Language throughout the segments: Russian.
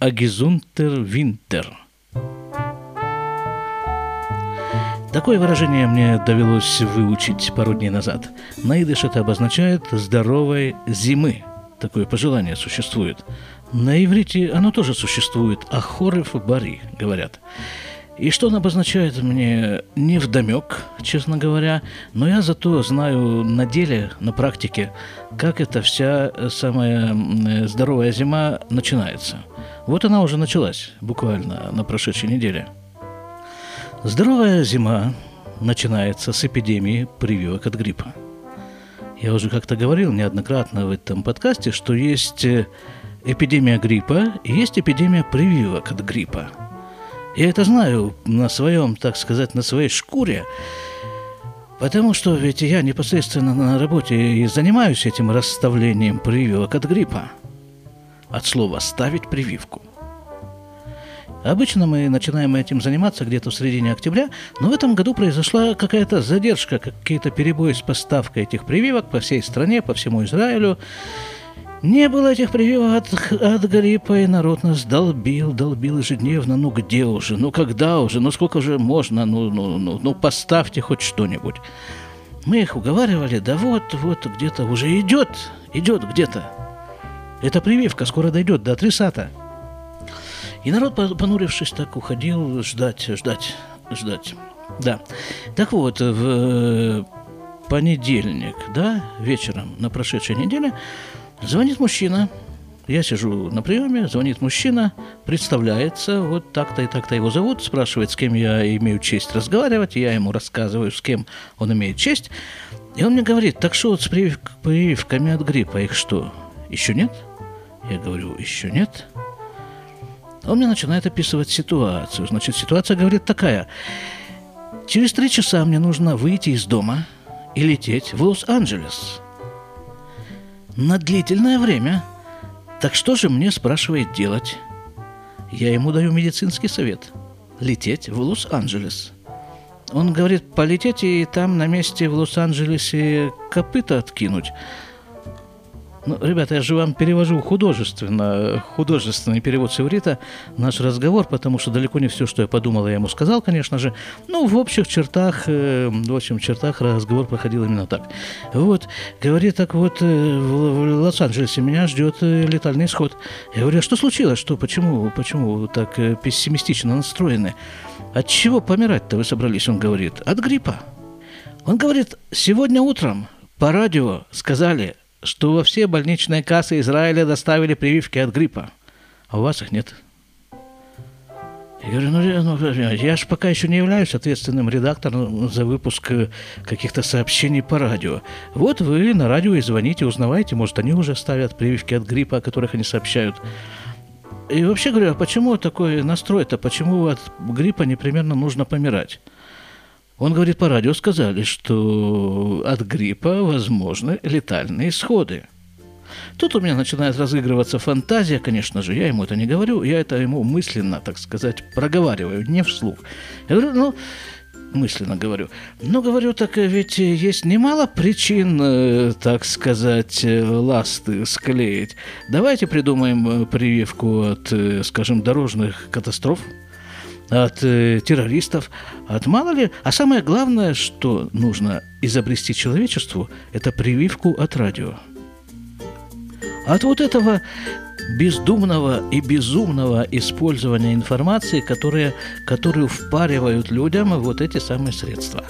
«Агизунтер Винтер». Такое выражение мне довелось выучить пару дней назад. На идыш это обозначает «здоровой зимы». Такое пожелание существует. На иврите оно тоже существует. Ахорев бари, говорят. И что он обозначает мне не вдомек, честно говоря, но я зато знаю на деле, на практике, как эта вся самая здоровая зима начинается. Вот она уже началась, буквально на прошедшей неделе. Здоровая зима начинается с эпидемии прививок от гриппа. Я уже как-то говорил неоднократно в этом подкасте, что есть э, эпидемия гриппа и есть эпидемия прививок от гриппа. Я это знаю на своем, так сказать, на своей шкуре, потому что ведь я непосредственно на работе и занимаюсь этим расставлением прививок от гриппа. От слова «ставить прививку». Обычно мы начинаем этим заниматься где-то в середине октября, но в этом году произошла какая-то задержка, какие-то перебои с поставкой этих прививок по всей стране, по всему Израилю. Не было этих прививок от, от гриппа, и народ нас долбил, долбил ежедневно. Ну где уже? Ну когда уже? Ну сколько же можно? Ну, ну, ну, ну поставьте хоть что-нибудь. Мы их уговаривали, да вот, вот где-то уже идет, идет где-то. Эта прививка скоро дойдет до адресата. И народ, понурившись, так уходил ждать, ждать, ждать. Да. Так вот, в э, понедельник, да, вечером на прошедшей неделе Звонит мужчина, я сижу на приеме, звонит мужчина, представляется, вот так-то и так-то его зовут, спрашивает, с кем я имею честь разговаривать, я ему рассказываю, с кем он имеет честь. И он мне говорит, так что вот с прививками от гриппа, их что, еще нет? Я говорю, еще нет. Он мне начинает описывать ситуацию. Значит, ситуация, говорит, такая. Через три часа мне нужно выйти из дома и лететь в Лос-Анджелес – на длительное время. Так что же мне, спрашивает, делать? Я ему даю медицинский совет. Лететь в Лос-Анджелес. Он говорит, полететь и там на месте в Лос-Анджелесе копыта откинуть. Ну, ребята, я же вам перевожу художественно, художественный перевод с иврита наш разговор, потому что далеко не все, что я подумал, я ему сказал, конечно же. Ну, в общих чертах, э, в общих чертах разговор проходил именно так. Вот, говорит, так вот, э, в, Лос-Анджелесе меня ждет э, летальный исход. Я говорю, а что случилось? Что, почему, почему так пессимистично настроены? От чего помирать-то вы собрались? Он говорит, от гриппа. Он говорит, сегодня утром по радио сказали, что во все больничные кассы Израиля доставили прививки от гриппа, а у вас их нет. Я говорю, ну, ну я же пока еще не являюсь ответственным редактором за выпуск э, каких-то сообщений по радио. Вот вы на радио и звоните, узнавайте, может, они уже ставят прививки от гриппа, о которых они сообщают. И вообще говорю, а почему такой настрой-то, почему от гриппа непременно нужно помирать? Он говорит, по радио сказали, что от гриппа возможны летальные исходы. Тут у меня начинает разыгрываться фантазия, конечно же, я ему это не говорю, я это ему мысленно, так сказать, проговариваю, не вслух. Я говорю, ну, мысленно говорю. Ну, говорю, так ведь есть немало причин, э, так сказать, ласты склеить. Давайте придумаем прививку от, э, скажем, дорожных катастроф – от э, террористов, от мало ли. А самое главное, что нужно изобрести человечеству, это прививку от радио. От вот этого бездумного и безумного использования информации, которые, которую впаривают людям вот эти самые средства.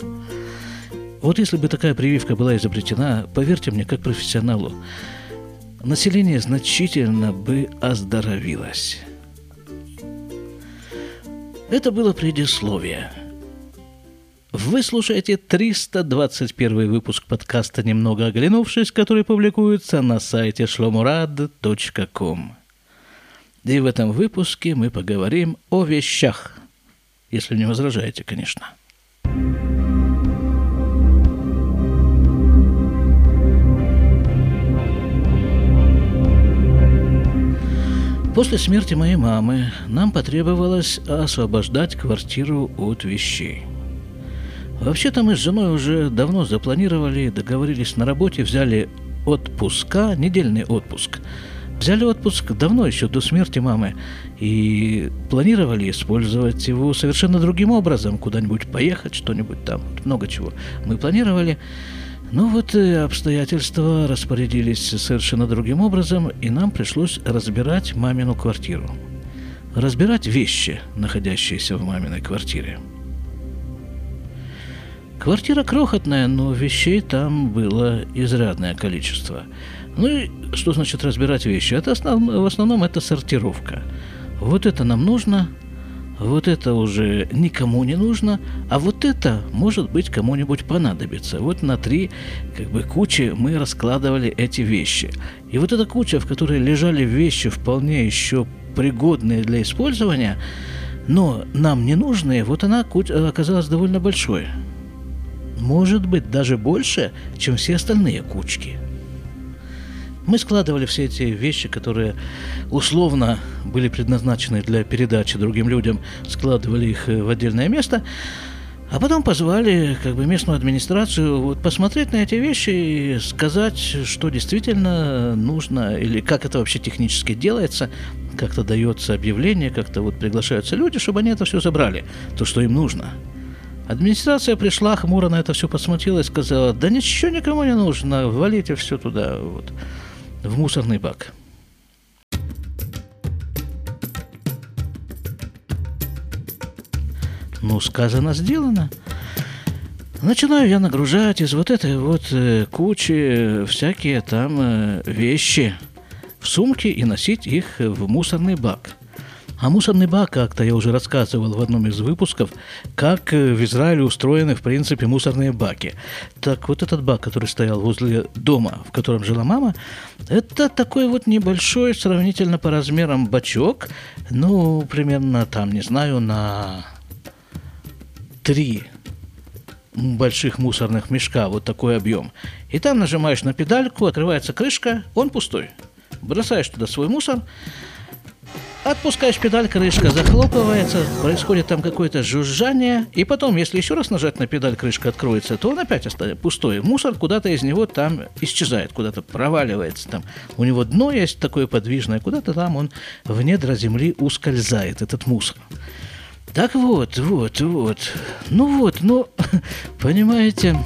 Вот если бы такая прививка была изобретена, поверьте мне, как профессионалу, население значительно бы оздоровилось. Это было предисловие. Вы слушаете 321 выпуск подкаста «Немного оглянувшись», который публикуется на сайте shlomurad.com. И в этом выпуске мы поговорим о вещах, если не возражаете, конечно. После смерти моей мамы нам потребовалось освобождать квартиру от вещей. Вообще-то мы с женой уже давно запланировали, договорились на работе, взяли отпуска, недельный отпуск Взяли отпуск давно, еще до смерти мамы, и планировали использовать его совершенно другим образом, куда-нибудь поехать, что-нибудь там, много чего. Мы планировали, но вот э, обстоятельства распорядились совершенно другим образом, и нам пришлось разбирать мамину квартиру. Разбирать вещи, находящиеся в маминой квартире. Квартира крохотная, но вещей там было изрядное количество – ну и что значит разбирать вещи? Это основ... в основном это сортировка. Вот это нам нужно, вот это уже никому не нужно, а вот это, может быть, кому-нибудь понадобится. Вот на три как бы, кучи мы раскладывали эти вещи. И вот эта куча, в которой лежали вещи вполне еще пригодные для использования, но нам не нужные, вот она оказалась довольно большой. Может быть, даже больше, чем все остальные кучки – мы складывали все эти вещи, которые условно были предназначены для передачи другим людям, складывали их э, в отдельное место, а потом позвали как бы местную администрацию вот, посмотреть на эти вещи и сказать, что действительно нужно, или как это вообще технически делается, как-то дается объявление, как-то вот приглашаются люди, чтобы они это все забрали, то, что им нужно. Администрация пришла, хмуро на это все посмотрела и сказала, да ничего никому не нужно, валите все туда. Вот в мусорный бак. Ну, сказано, сделано. Начинаю я нагружать из вот этой вот э, кучи всякие там э, вещи в сумки и носить их в мусорный бак. А мусорный бак, как-то я уже рассказывал в одном из выпусков, как э, в Израиле устроены, в принципе, мусорные баки. Так вот этот бак, который стоял возле дома, в котором жила мама, это такой вот небольшой, сравнительно по размерам бачок, ну, примерно там, не знаю, на три больших мусорных мешка, вот такой объем. И там нажимаешь на педальку, открывается крышка, он пустой. Бросаешь туда свой мусор, Отпускаешь педаль, крышка захлопывается, происходит там какое-то жужжание, и потом, если еще раз нажать на педаль, крышка откроется, то он опять остается пустой. Мусор куда-то из него там исчезает, куда-то проваливается. Там у него дно есть такое подвижное, куда-то там он в недра земли ускользает, этот мусор. Так вот, вот, вот. Ну вот, ну, понимаете,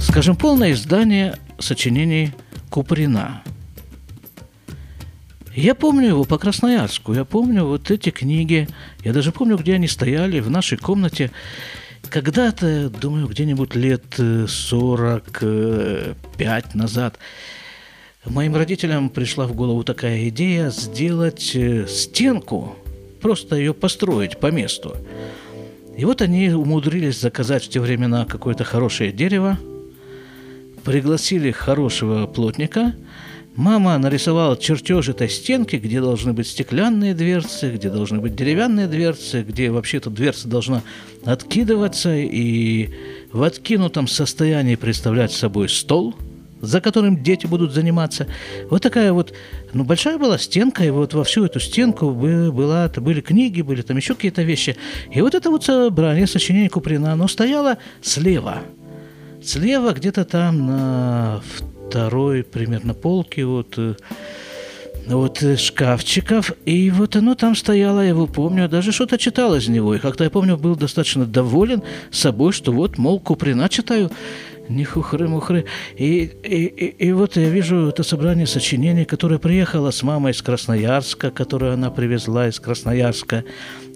скажем, полное издание сочинений Куприна. Я помню его по Красноярску, я помню вот эти книги, я даже помню, где они стояли в нашей комнате. Когда-то, думаю, где-нибудь лет 45 назад, моим родителям пришла в голову такая идея сделать э, стенку, просто ее построить по месту. И вот они умудрились заказать в те времена какое-то хорошее дерево – пригласили хорошего плотника. Мама нарисовала чертеж этой стенки, где должны быть стеклянные дверцы, где должны быть деревянные дверцы, где вообще-то дверца должна откидываться и в откинутом состоянии представлять собой стол, за которым дети будут заниматься. Вот такая вот, ну, большая была стенка, и вот во всю эту стенку была, были книги, были там еще какие-то вещи. И вот это вот собрание, сочинение Куприна, оно стояло слева – Слева где-то там на второй примерно полке вот э, вот э, шкафчиков, и вот оно там стояло, я его помню, даже что-то читал из него, и как-то я помню, был достаточно доволен собой, что вот, мол, Куприна читаю, не хухры-мухры. И, и, и, и вот я вижу это собрание сочинений, которое приехало с мамой из Красноярска, которую она привезла из Красноярска,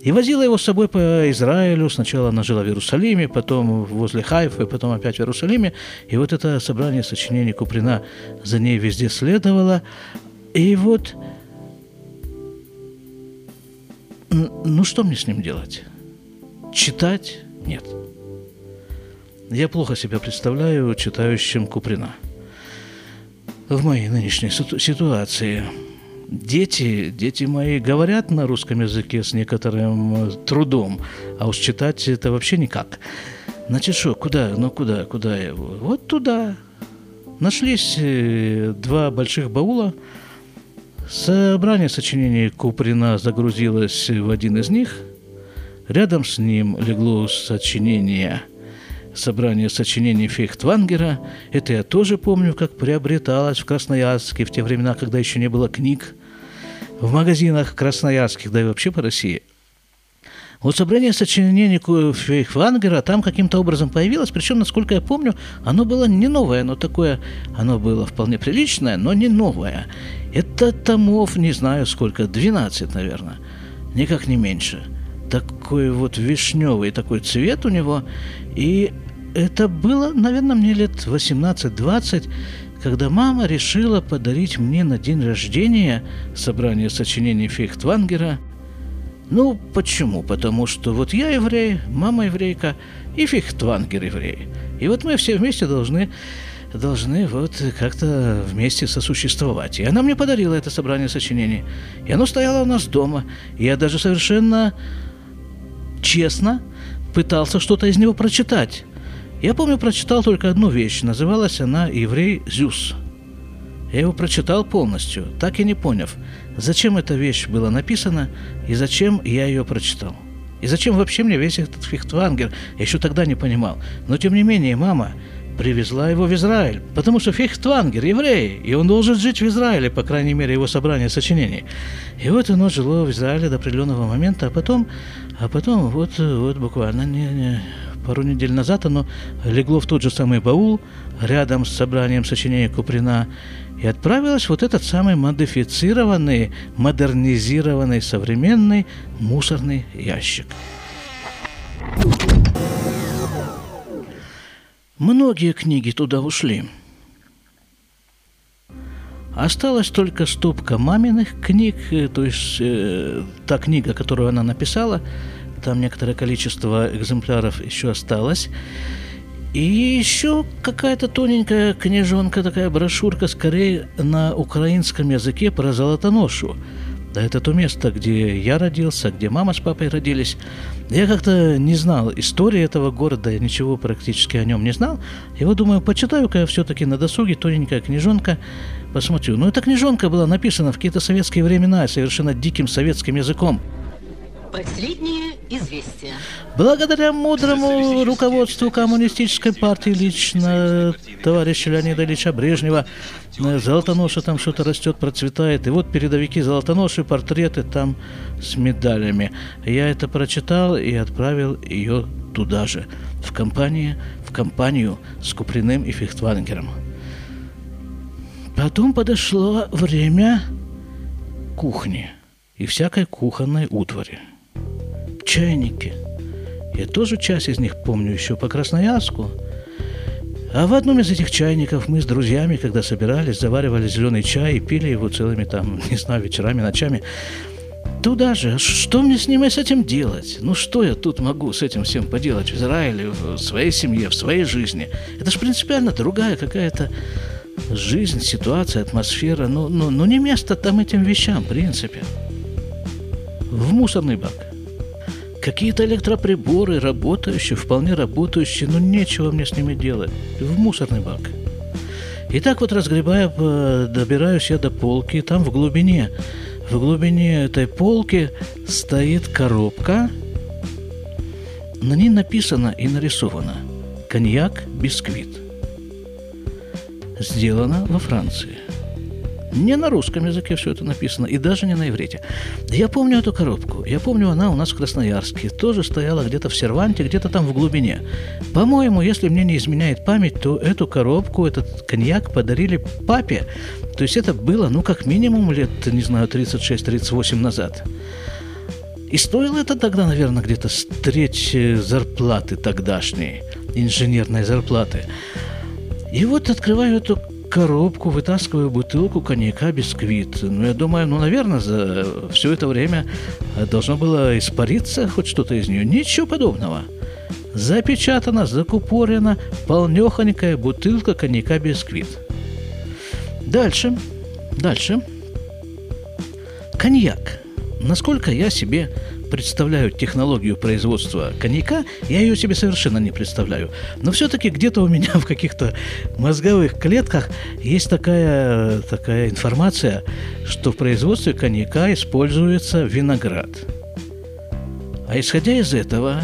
и возила его с собой по Израилю. Сначала она жила в Иерусалиме, потом возле Хайфа, потом опять в Иерусалиме. И вот это собрание сочинений Куприна за ней везде следовало. И вот, ну что мне с ним делать? Читать? Нет. Я плохо себя представляю читающим Куприна в моей нынешней ситуации дети, дети мои говорят на русском языке с некоторым э, трудом, а уж читать это вообще никак. Значит, что, куда, ну куда, куда его? Вот туда. Нашлись э, два больших баула. Собрание сочинений Куприна загрузилось в один из них. Рядом с ним легло сочинение собрание сочинений Фейхтвангера. Это я тоже помню, как приобреталось в Красноярске в те времена, когда еще не было книг. В магазинах красноярских, да и вообще по России. Вот собрание сочинений Фейхтвангера там каким-то образом появилось, причем, насколько я помню, оно было не новое, оно такое, оно было вполне приличное, но не новое. Это томов, не знаю сколько, 12, наверное, никак не меньше – такой вот вишневый такой цвет у него. И это было, наверное, мне лет 18-20, когда мама решила подарить мне на день рождения собрание сочинений Фейхтвангера. Ну, почему? Потому что вот я еврей, мама еврейка и Фейхтвангер еврей. И вот мы все вместе должны должны вот как-то вместе сосуществовать. И она мне подарила это собрание сочинений. И оно стояло у нас дома. И я даже совершенно честно пытался что-то из него прочитать. Я помню, прочитал только одну вещь. Называлась она «Еврей Зюс». Я его прочитал полностью, так и не поняв, зачем эта вещь была написана и зачем я ее прочитал. И зачем вообще мне весь этот фихтвангер, я еще тогда не понимал. Но тем не менее, мама привезла его в Израиль, потому что Фихтвангер еврей, и он должен жить в Израиле, по крайней мере, его собрание сочинений. И вот оно жило в Израиле до определенного момента, а потом а потом вот, вот буквально не, не, пару недель назад оно легло в тот же самый баул рядом с собранием сочинений Куприна и отправилось вот этот самый модифицированный, модернизированный, современный мусорный ящик. Многие книги туда ушли – Осталась только стопка маминых книг, э, то есть э, та книга, которую она написала, там некоторое количество экземпляров еще осталось. И еще какая-то тоненькая книжонка, такая брошюрка, скорее на украинском языке про золотоношу. Да это то место, где я родился, где мама с папой родились. Я как-то не знал истории этого города, я ничего практически о нем не знал. И вот думаю, почитаю-ка я все-таки на досуге тоненькая книжонка, посмотрю. Ну, эта книжонка была написана в какие-то советские времена, совершенно диким советским языком. Последнее известие. Благодаря мудрому руководству коммунистической партии лично товарища Леонида Ильича Брежнева Золотоноша там что-то растет, процветает. И вот передовики Золотоноши, портреты там с медалями. Я это прочитал и отправил ее туда же, в компании, в компанию с Куприным и Фихтвангером. Потом подошло время кухни и всякой кухонной утвари. Чайники. Я тоже часть из них помню еще по Красноярску. А в одном из этих чайников мы с друзьями, когда собирались, заваривали зеленый чай и пили его целыми там, не знаю, вечерами, ночами. Туда же, что мне с ним и с этим делать? Ну что я тут могу с этим всем поделать в Израиле, в своей семье, в своей жизни? Это же принципиально другая какая-то жизнь, ситуация, атмосфера, ну, ну, ну не место там этим вещам, в принципе. В мусорный бак. Какие-то электроприборы работающие, вполне работающие, но нечего мне с ними делать. В мусорный бак. И так вот разгребая, добираюсь я до полки, там в глубине, в глубине этой полки стоит коробка, на ней написано и нарисовано «Коньяк Бисквит» сделано во Франции. Не на русском языке все это написано, и даже не на иврите. Я помню эту коробку. Я помню, она у нас в Красноярске. Тоже стояла где-то в серванте, где-то там в глубине. По-моему, если мне не изменяет память, то эту коробку, этот коньяк подарили папе. То есть это было, ну, как минимум лет, не знаю, 36-38 назад. И стоило это тогда, наверное, где-то с треть зарплаты тогдашней, инженерной зарплаты. И вот открываю эту коробку, вытаскиваю бутылку коньяка «Бисквит». Ну, я думаю, ну, наверное, за все это время должно было испариться хоть что-то из нее. Ничего подобного. Запечатана, закупорена полнехонькая бутылка коньяка «Бисквит». Дальше, дальше. Коньяк. Насколько я себе представляю технологию производства коньяка, я ее себе совершенно не представляю. Но все-таки где-то у меня в каких-то мозговых клетках есть такая, такая информация, что в производстве коньяка используется виноград. А исходя из этого,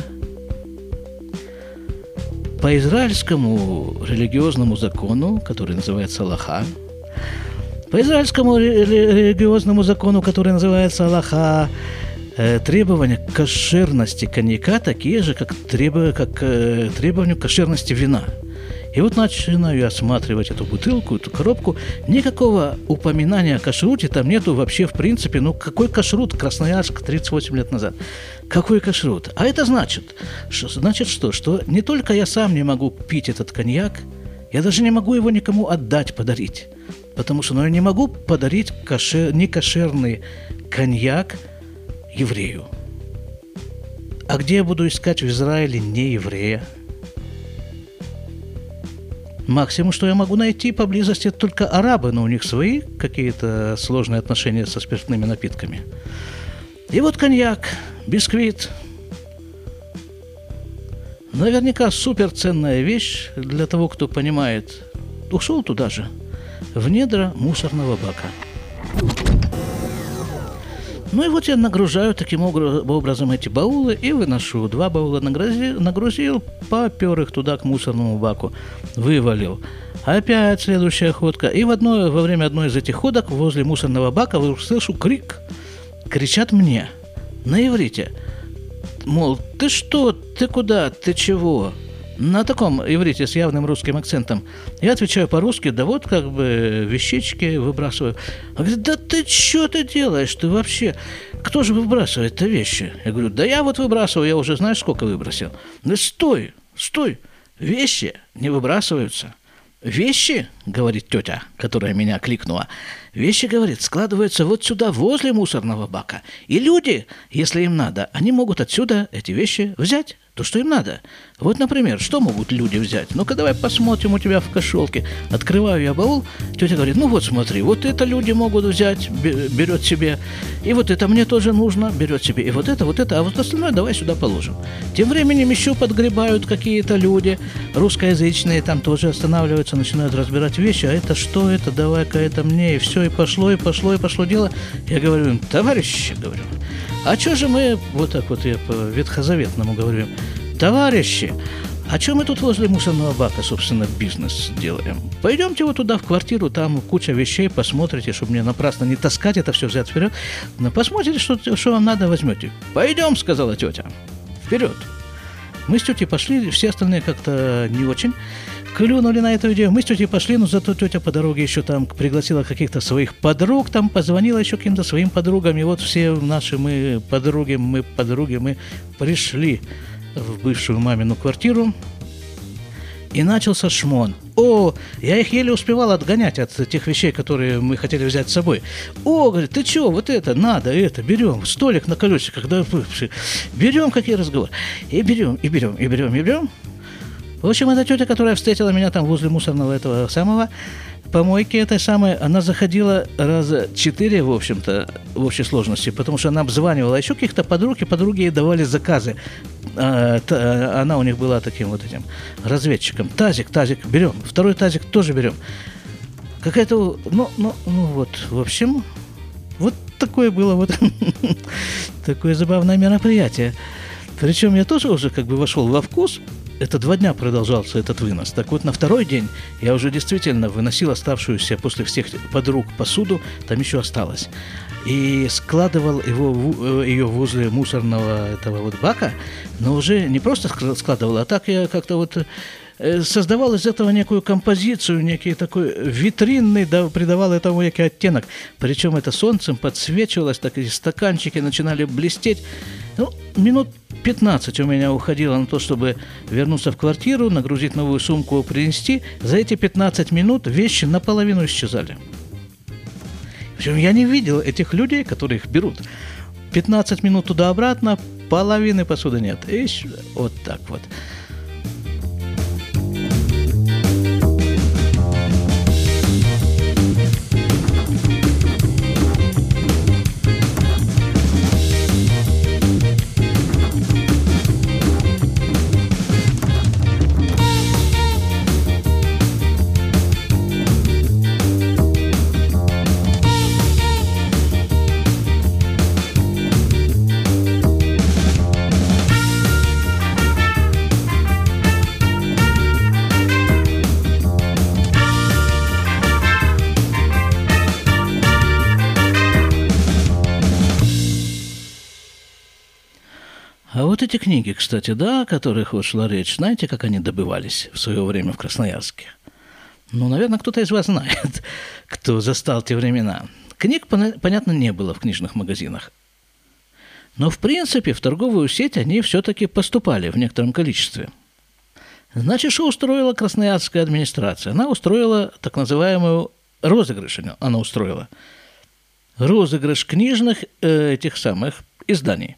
по израильскому религиозному закону, который называется Аллаха, по израильскому религиозному закону, который называется Аллаха, э, требования кошерности коньяка такие же, как, требования, как э, требования кошерности вина – и вот начинаю осматривать эту бутылку, эту коробку. Никакого упоминания о кашруте там нету вообще в принципе. Ну, какой кашрут Красноярск 38 лет назад? Какой кашрут? А это значит, что, значит что? Что не только я сам не могу пить этот коньяк, я даже не могу его никому отдать, подарить. Потому что ну, я не могу подарить кашер, некошерный коньяк еврею. А где я буду искать в Израиле не еврея? Максимум, что я могу найти поблизости, это только арабы, но у них свои какие-то сложные отношения со спиртными напитками. И вот коньяк, бисквит. Наверняка суперценная вещь для того, кто понимает. Ушел туда же, в недра мусорного бака. Ну и вот я нагружаю таким образом эти баулы и выношу. Два баула нагрузил, нагрузил попер их туда к мусорному баку, вывалил. Опять следующая ходка. И в одной, во время одной из этих ходок возле мусорного бака слышу крик. Кричат мне на иврите. Мол, ты что, ты куда, ты чего? На таком иврите с явным русским акцентом. Я отвечаю по-русски, да вот как бы вещички выбрасываю. Он говорит, да ты что ты делаешь, ты вообще? Кто же выбрасывает-то вещи? Я говорю, да я вот выбрасываю, я уже знаешь, сколько выбросил. Да стой, стой, вещи не выбрасываются. Вещи, говорит тетя, которая меня кликнула, вещи, говорит, складываются вот сюда, возле мусорного бака. И люди, если им надо, они могут отсюда эти вещи взять то, что им надо. Вот, например, что могут люди взять? Ну-ка, давай посмотрим у тебя в кошелке. Открываю я баул, тетя говорит, ну вот смотри, вот это люди могут взять, берет себе, и вот это мне тоже нужно, берет себе, и вот это, вот это, а вот остальное давай сюда положим. Тем временем еще подгребают какие-то люди, русскоязычные, там тоже останавливаются, начинают разбирать вещи, а это что это, давай-ка это мне, и все, и пошло, и пошло, и пошло дело. Я говорю им, товарищи, говорю, а что же мы, вот так вот я по ветхозаветному говорю, товарищи, а что мы тут возле мусорного бака, собственно, бизнес делаем? Пойдемте вот туда, в квартиру, там куча вещей, посмотрите, чтобы мне напрасно не таскать это все взять вперед. Но посмотрите, что, что вам надо, возьмете. Пойдем, сказала тетя. Вперед. Мы с тетей пошли, все остальные как-то не очень клюнули на эту идею. Мы с тетей пошли, но зато тетя по дороге еще там пригласила каких-то своих подруг, там позвонила еще каким-то своим подругам. И вот все наши мы подруги, мы подруги, мы пришли в бывшую мамину квартиру. И начался шмон. О, я их еле успевал отгонять от тех вещей, которые мы хотели взять с собой. О, говорит, ты что, вот это, надо, это, берем, столик на колесиках, да, берем, какие разговоры. И берем, и берем, и берем, и берем. В общем, эта тетя, которая встретила меня там возле мусорного этого самого помойки этой самой, она заходила раза четыре, в общем-то, в общей сложности, потому что она обзванивала еще каких-то подруг, и подруги ей давали заказы. А, она у них была таким вот этим разведчиком. Тазик, тазик берем. Второй тазик тоже берем. Какая-то, ну, ну, ну вот, в общем, вот такое было вот такое забавное мероприятие. Причем я тоже уже как бы вошел во вкус, это два дня продолжался этот вынос. Так вот, на второй день я уже действительно выносил оставшуюся после всех подруг посуду, там еще осталось. И складывал его, э, ее возле мусорного этого вот бака, но уже не просто складывал, а так я как-то вот э, создавал из этого некую композицию, некий такой витринный, да, придавал этому некий оттенок. Причем это солнцем подсвечивалось, так и стаканчики начинали блестеть. Ну, минут 15 у меня уходило на то, чтобы вернуться в квартиру, нагрузить новую сумку, принести. За эти 15 минут вещи наполовину исчезали. Причем я не видел этих людей, которые их берут. 15 минут туда-обратно, половины посуды нет. И вот так вот. Эти книги, кстати, да, о которых вот шла речь, знаете, как они добывались в свое время в Красноярске? Ну, наверное, кто-то из вас знает, кто застал те времена. Книг, понятно, не было в книжных магазинах. Но, в принципе, в торговую сеть они все-таки поступали в некотором количестве. Значит, что устроила красноярская администрация? Она устроила так называемую розыгрыш, она устроила. Розыгрыш книжных э, этих самых изданий.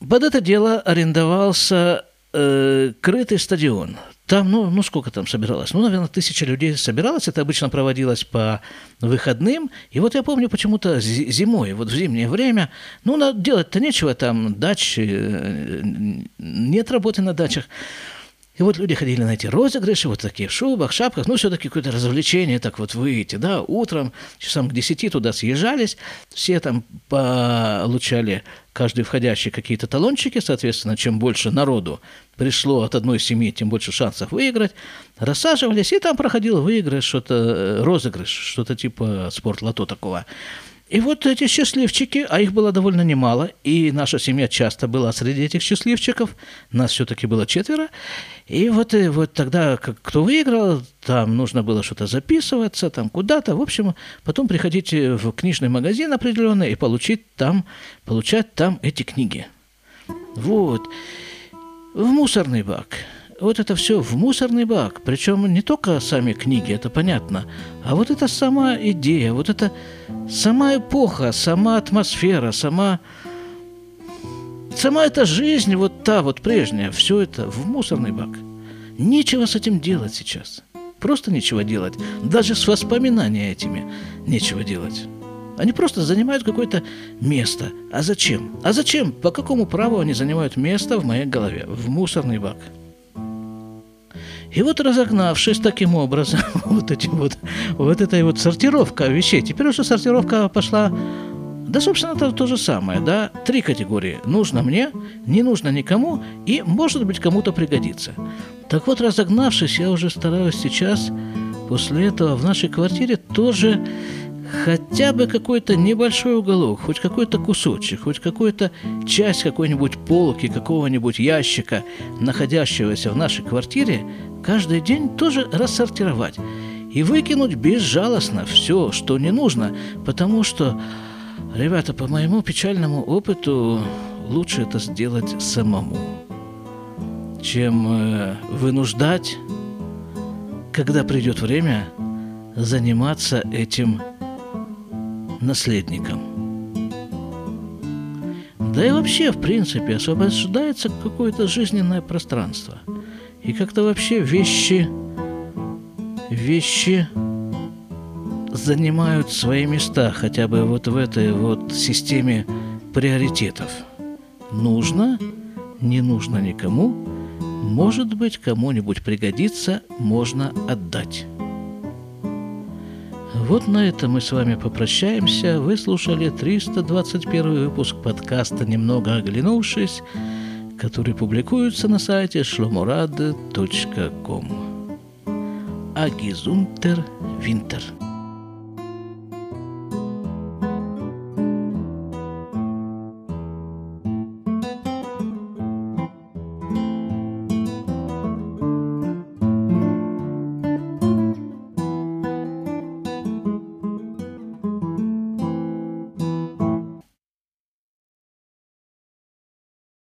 Под это дело арендовался э, крытый стадион. Там, ну, ну, сколько там собиралось? Ну, наверное, тысяча людей собиралось. Это обычно проводилось по выходным. И вот я помню почему-то зимой, вот в зимнее время, ну, делать-то нечего, там дачи, э, нет работы на дачах. И вот люди ходили на эти розыгрыши, вот такие в шубах, шапках, ну, все-таки какое-то развлечение, так вот выйти, да, утром, часам к десяти туда съезжались, все там получали каждый входящий какие-то талончики, соответственно, чем больше народу пришло от одной семьи, тем больше шансов выиграть, рассаживались, и там проходил выигрыш, что-то, э, розыгрыш, что-то типа спорт-лото такого. И вот эти счастливчики, а их было довольно немало, и наша семья часто была среди этих счастливчиков, нас все-таки было четверо, и вот, и вот тогда, кто выиграл, там нужно было что-то записываться, там куда-то, в общем, потом приходить в книжный магазин определенный и получить там, получать там эти книги. Вот. В мусорный бак – вот это все в мусорный бак. Причем не только сами книги, это понятно, а вот эта сама идея, вот эта сама эпоха, сама атмосфера, сама сама эта жизнь, вот та вот прежняя, все это в мусорный бак. Нечего с этим делать сейчас. Просто нечего делать. Даже с воспоминаниями этими нечего делать. Они просто занимают какое-то место. А зачем? А зачем? По какому праву они занимают место в моей голове? В мусорный бак. И вот разогнавшись таким образом, вот, этим вот, вот этой вот сортировка вещей, теперь уже сортировка пошла да, собственно, это то же самое, да, три категории. Нужно мне, не нужно никому и, может быть, кому-то пригодится. Так вот, разогнавшись, я уже стараюсь сейчас, после этого, в нашей квартире тоже хотя бы какой-то небольшой уголок, хоть какой-то кусочек, хоть какую-то часть какой-нибудь полки, какого-нибудь ящика, находящегося в нашей квартире, каждый день тоже рассортировать и выкинуть безжалостно все, что не нужно, потому что, ребята, по моему печальному опыту, лучше это сделать самому, чем э, вынуждать, когда придет время, заниматься этим наследником. Да и вообще, в принципе, освобождается какое-то жизненное пространство – и как-то вообще вещи, вещи занимают свои места хотя бы вот в этой вот системе приоритетов. Нужно, не нужно никому, может быть, кому-нибудь пригодится, можно отдать. Вот на этом мы с вами попрощаемся. Вы слушали 321 выпуск подкаста «Немного оглянувшись» которые публикуются на сайте shlomorad.com. Агизунтер Винтер.